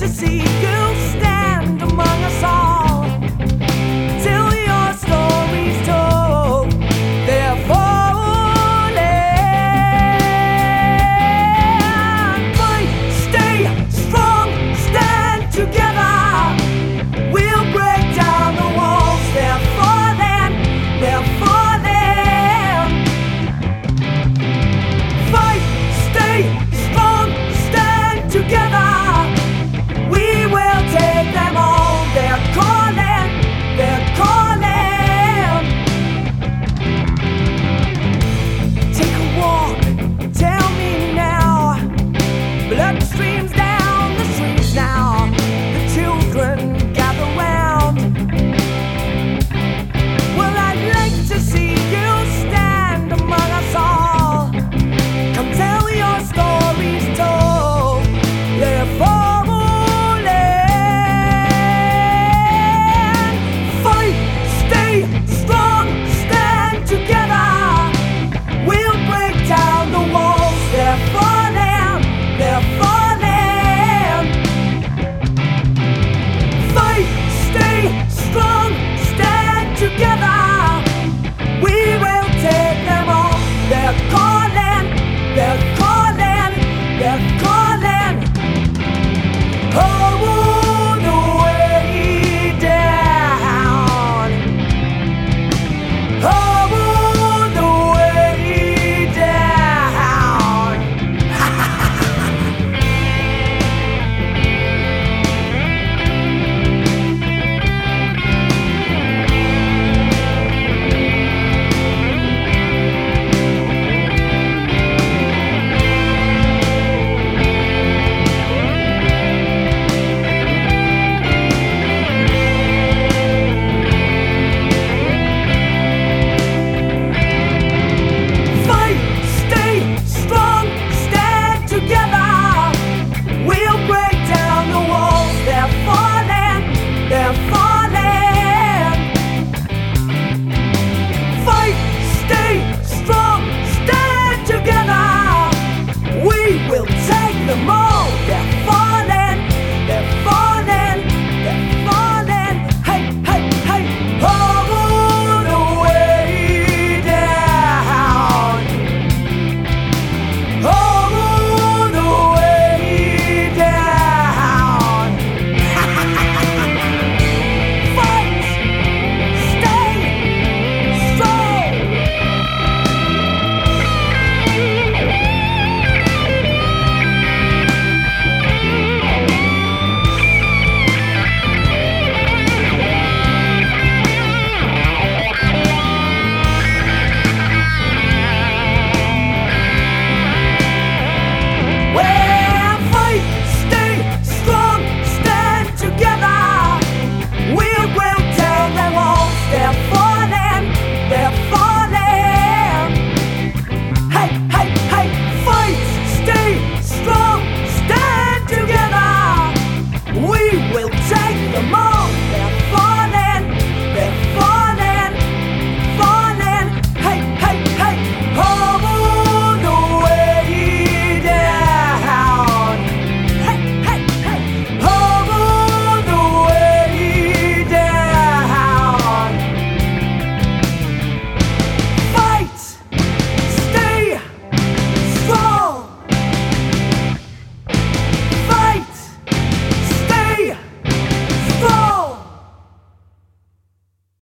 see good.